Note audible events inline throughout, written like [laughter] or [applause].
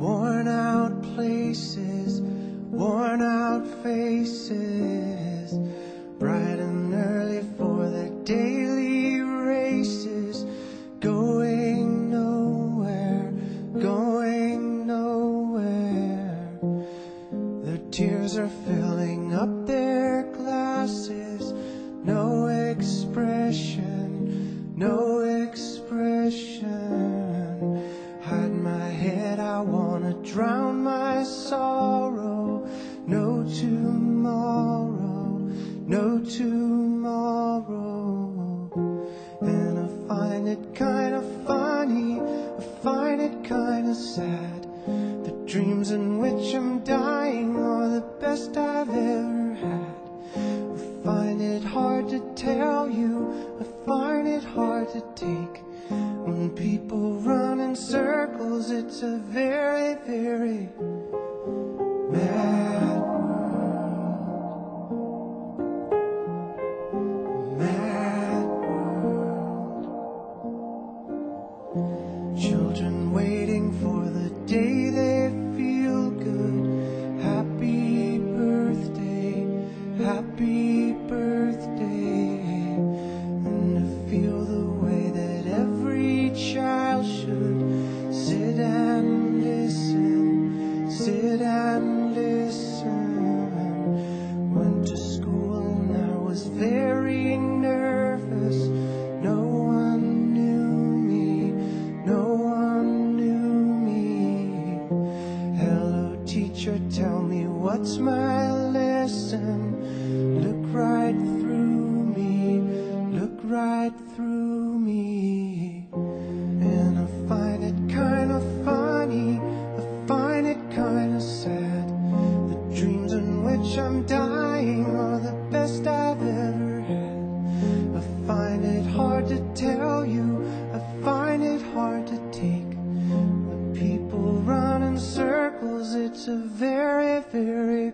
worn out places, worn out faces, bright and early for the daily races, going nowhere, going nowhere. Their tears are filling up their glasses, no expression. Dreams in which I'm dying are the best I've ever had. I find it hard to tell you, I find it hard to take. When people run in circles, it's a very, very right through me. And I find it kind of funny, I find it kind of sad. The dreams in which I'm dying are the best I've ever had. I find it hard to tell you, I find it hard to take. The people run in circles, it's a very, very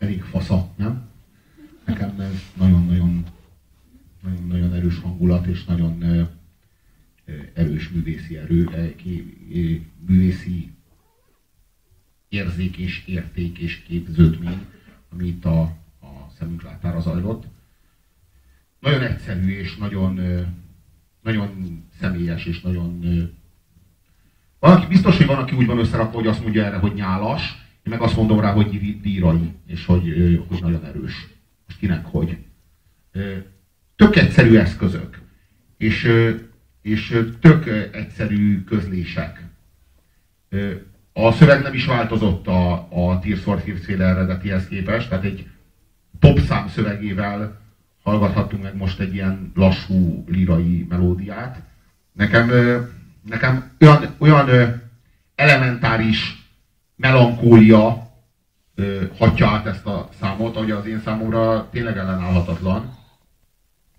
elég fasza, nem? Nekem ez nagyon-nagyon nagyon-nagyon erős hangulat, és nagyon erős művészi erő, művészi érzék és érték és képződmény, ami a, a szemünk látára zajlott. Nagyon egyszerű és nagyon, nagyon személyes és nagyon valaki, biztos, hogy van, aki úgy van összerakva, hogy azt mondja erre, hogy nyálas, én meg azt mondom rá, hogy dí- dírai, és hogy, hogy nagyon erős. Most kinek hogy. Tök egyszerű eszközök, és, és tök egyszerű közlések. A szöveg nem is változott a, a Tears for Fears féle eredetihez képest, tehát egy popszám szövegével hallgathattunk meg most egy ilyen lassú lirai melódiát. Nekem, nekem olyan, olyan elementáris melankólia ö, hatja át ezt a számot, hogy az én számomra tényleg ellenállhatatlan.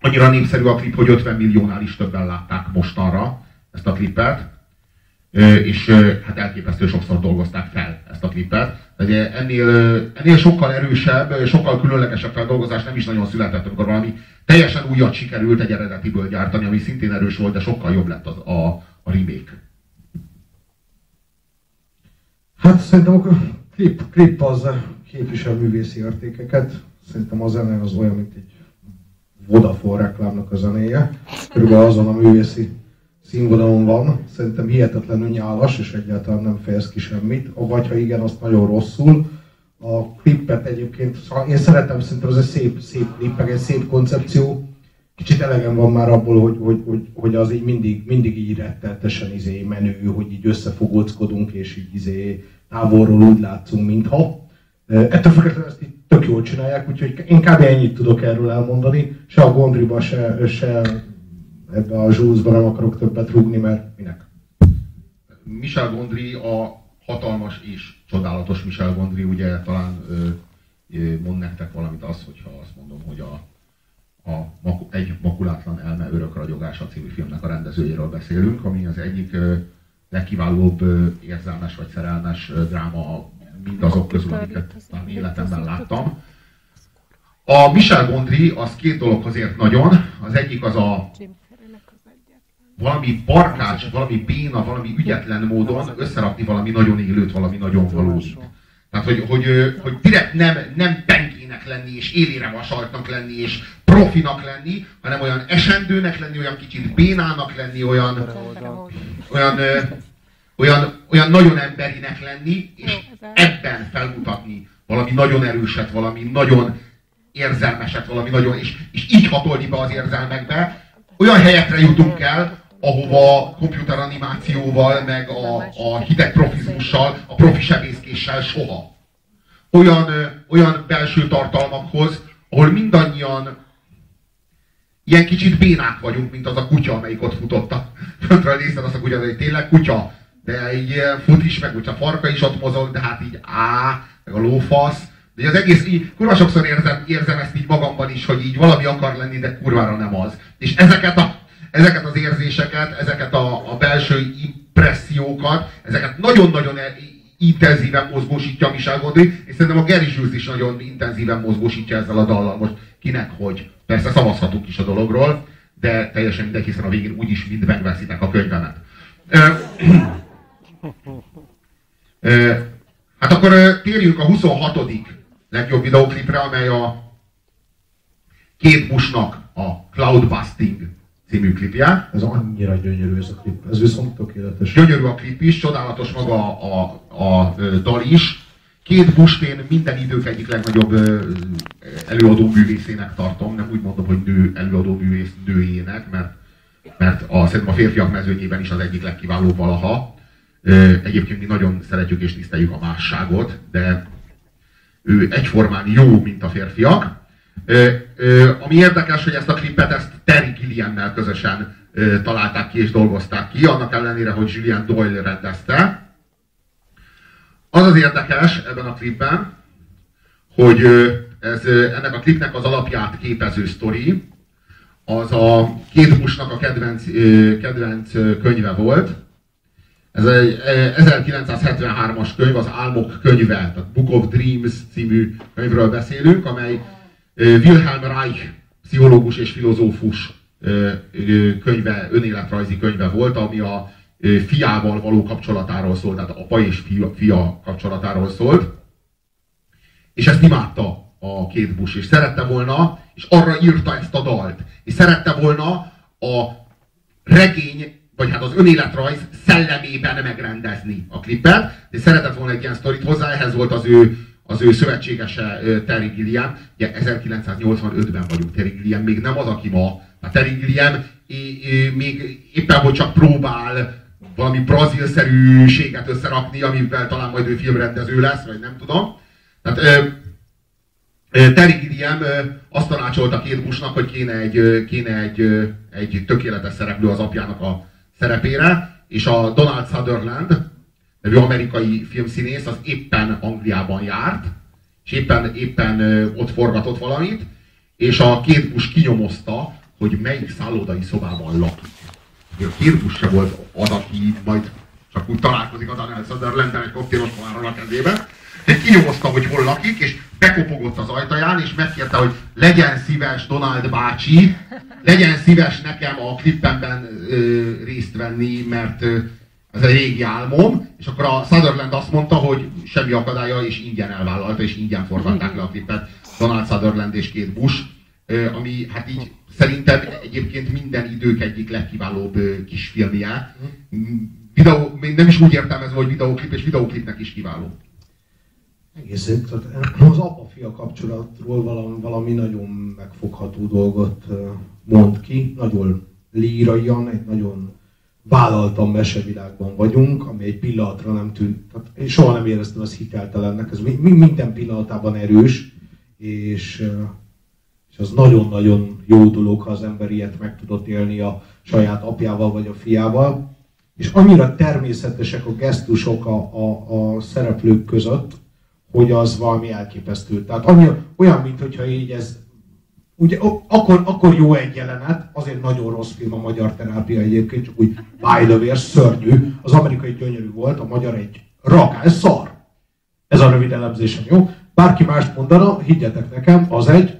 Annyira népszerű a klip, hogy 50 milliónál is többen látták mostanra ezt a klipet, Ö, és ö, hát elképesztő sokszor dolgozták fel ezt a klipet. Tehát ennél, ennél sokkal erősebb, sokkal különlegesebb feldolgozás nem is nagyon született, amikor valami teljesen újat sikerült egy eredetiből gyártani, ami szintén erős volt, de sokkal jobb lett az, a, a remake. Hát szerintem a klip, klip az képvisel művészi értékeket. Szerintem a zene az olyan, mint egy Vodafone reklámnak a zenéje. Körülbelül azon a művészi színvonalon van. Szerintem hihetetlenül nyálas, és egyáltalán nem fejez ki semmit. Vagy ha igen, azt nagyon rosszul. A klippet egyébként, szóval én szeretem, szerintem ez egy szép, szép klip, meg egy szép koncepció. Kicsit elegem van már abból, hogy, hogy, hogy, hogy az így mindig, mindig így rettenetesen izé menő, hogy így összefogóckodunk, és így izé távolról úgy látszunk, mintha. Ettől függetlenül ezt így tök jól csinálják, úgyhogy én kb. ennyit tudok erről elmondani. Se a Gondriba, se, se ebbe a zsúzba nem akarok többet rúgni, mert minek. Michel Gondry a hatalmas és csodálatos Michel Gondry, ugye talán ö, mond nektek valamit az, hogyha azt mondom, hogy egy makulátlan elme örök ragyogása című filmnek a rendezőjéről beszélünk, ami az egyik legkiválóbb érzelmes vagy szerelmes dráma mindazok közül, amiket talán életemben láttam. A Michel Gondry az két dologhoz ért nagyon. Az egyik az a valami parkács, valami béna, valami ügyetlen módon összerakni valami nagyon élőt, valami nagyon valódi. Tehát, hogy, hogy, hogy direkt nem, nem pengének lenni, és élére vasaltnak lenni, és profinak lenni, hanem olyan esendőnek lenni, olyan kicsit bénának lenni, olyan, olyan, olyan, olyan nagyon emberinek lenni, és ebben felmutatni valami nagyon erőset, valami nagyon érzelmeset, valami nagyon, és, és így hatolni be az érzelmekbe, olyan helyekre jutunk el, ahova komputeranimációval, meg a, a hideg profizmussal, a profi sebészkéssel soha. Olyan, olyan belső tartalmakhoz, ahol mindannyian ilyen kicsit bénák vagyunk, mint az a kutya, amelyik ott futott a föntre nézted azt a kutya, hogy tényleg kutya, de így fut is, meg a farka is ott mozog, de hát így á, meg a lófasz, de az egész így, kurva sokszor érzem, érzem ezt így magamban is, hogy így valami akar lenni, de kurvára nem az. És ezeket, a, ezeket az érzéseket, ezeket a, a belső impressziókat, ezeket nagyon-nagyon intenzíven mozgósítja Michel Gondry, és szerintem a Gary Jules is nagyon intenzíven mozgósítja ezzel a dallal. Most kinek hogy? Persze szavazhatunk is a dologról, de teljesen mindegy, hiszen a végén úgyis mind megveszitek a könyvemet. hát akkor térjünk a 26 legjobb videóklipre, amely a két Bushnak a Cloudbusting című klipje. Ez annyira gyönyörű ez a klip, ez viszont tökéletes. Gyönyörű a klip is, csodálatos maga a, a, a dal is. Két Bush én minden idők egyik legnagyobb előadó művészének tartom, nem úgy mondom, hogy nő előadó művész nőjének, mert, mert a, szerintem a férfiak mezőnyében is az egyik legkiválóbb valaha. Egyébként mi nagyon szeretjük és tiszteljük a másságot, de ő egyformán jó, mint a férfiak. Ami érdekes, hogy ezt a klipet ezt Terry Gilliammel közösen találták ki és dolgozták ki, annak ellenére, hogy Julian Doyle rendezte. Az az érdekes ebben a klipben, hogy ez, ennek a klipnek az alapját képező sztori, az a két Bushnak a kedvenc, kedvenc könyve volt, ez egy 1973-as könyv, az Álmok könyve, tehát Book of Dreams című könyvről beszélünk, amely Wilhelm Reich pszichológus és filozófus könyve, önéletrajzi könyve volt, ami a fiával való kapcsolatáról szólt, tehát apa és fia, fia kapcsolatáról szólt. És ezt imádta a két Bush, és szerette volna, és arra írta ezt a dalt, és szerette volna a regény vagy hát az önéletrajz szellemében megrendezni a klipet, de szeretett volna egy ilyen sztorit hozzá, ehhez volt az ő, az ő szövetségese Terry Gilliam. Ugye 1985-ben vagyunk, Terry Gilliam még nem az, aki ma. A Terry Gilliam még éppen, hogy csak próbál valami brazilszerűséget összerakni, amivel talán majd ő filmrendező lesz, vagy nem tudom. Tehát ö, Terry Gilliam azt tanácsolta két Bushnak, hogy kéne egy, kéne egy, egy tökéletes szereplő az apjának a szerepére, és a Donald Sutherland, nevű amerikai filmszínész, az éppen Angliában járt, és éppen, éppen ott forgatott valamit, és a két busz kinyomozta, hogy melyik szállodai szobában lakik. A két busz se volt az, aki majd csak úgy találkozik a Donald sutherland egy koktélos a kezébe, egy kinyomozta, hogy hol lakik, és bekopogott az ajtaján, és megkérte, hogy legyen szíves Donald bácsi, legyen szíves nekem a klippemben ö, részt venni, mert ö, ez egy régi álmom, és akkor a Sutherland azt mondta, hogy semmi akadálya, és ingyen elvállalta, és ingyen forgatták le a klippet. Donald Sutherland és két Bush, ami hát így szerintem egyébként minden idők egyik legkiválóbb ö, kis filmje. Videó, nem is úgy értelmezve, hogy videóklip, és videóklipnek is kiváló. Egészen, tehát az apa-fia kapcsolatról valami, valami nagyon megfogható dolgot mond ki, nagyon líraian, egy nagyon vállaltan mesevilágban vagyunk, ami egy pillanatra nem tűnt. Tehát én soha nem éreztem az hiteltelennek, ez minden pillanatában erős, és, és az nagyon-nagyon jó dolog, ha az ember ilyet meg tudott élni a saját apjával vagy a fiával. És annyira természetesek a gesztusok a, a, a szereplők között, hogy az valami elképesztő. Tehát annyi, olyan, mint hogyha így ez, ugye akkor, akkor jó egy jelenet, azért nagyon rossz film a magyar terápia egyébként, csak úgy by the way, szörnyű. Az amerikai gyönyörű volt, a magyar egy rakás szar. Ez a rövid elemzésem, jó? Bárki mást mondana, higgyetek nekem, az egy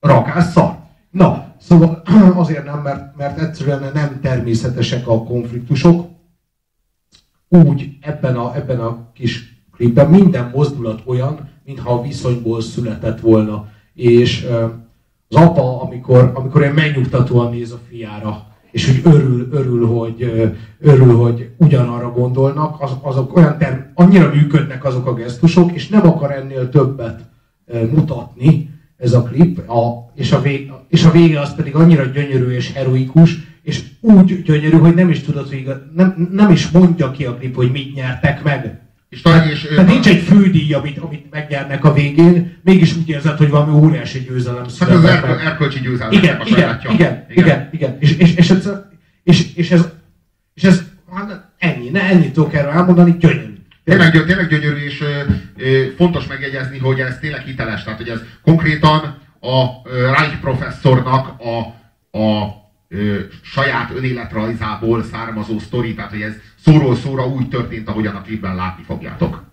rakás szar. Na, szóval [clears throat] azért nem, mert, mert egyszerűen nem természetesek a konfliktusok. Úgy ebben a, ebben a kis klipben minden mozdulat olyan, mintha a viszonyból született volna. És az apa, amikor, amikor én megnyugtatóan néz a fiára, és hogy örül, örül, hogy, örül, hogy ugyanarra gondolnak, az, azok olyan term, annyira működnek azok a gesztusok, és nem akar ennél többet mutatni ez a klip, a, és, a vég, és a vége az pedig annyira gyönyörű és heroikus, és úgy gyönyörű, hogy nem is tudod, hogy nem, nem is mondja ki a klip, hogy mit nyertek meg. És, talán, és, tehát nincs egy fődíj, amit, amit megnyernek a végén, mégis úgy érzed, hogy valami óriási győzelem született. Hát az erköl, erkölcsi győzelem. Igen, igen, igen, igen, igen, igen, És, és, és, ez, és, és ez, és ez hát ennyi, ne ennyit tudok erről elmondani, gyönyörű. Tényleg, tényleg gyönyörű, és ö, fontos megjegyezni, hogy ez tényleg hiteles. Tehát, hogy ez konkrétan a Reich professzornak a, a ö, saját önéletrajzából származó sztori, tehát hogy ez szóról szóra úgy történt, ahogyan a klipben látni fogjátok.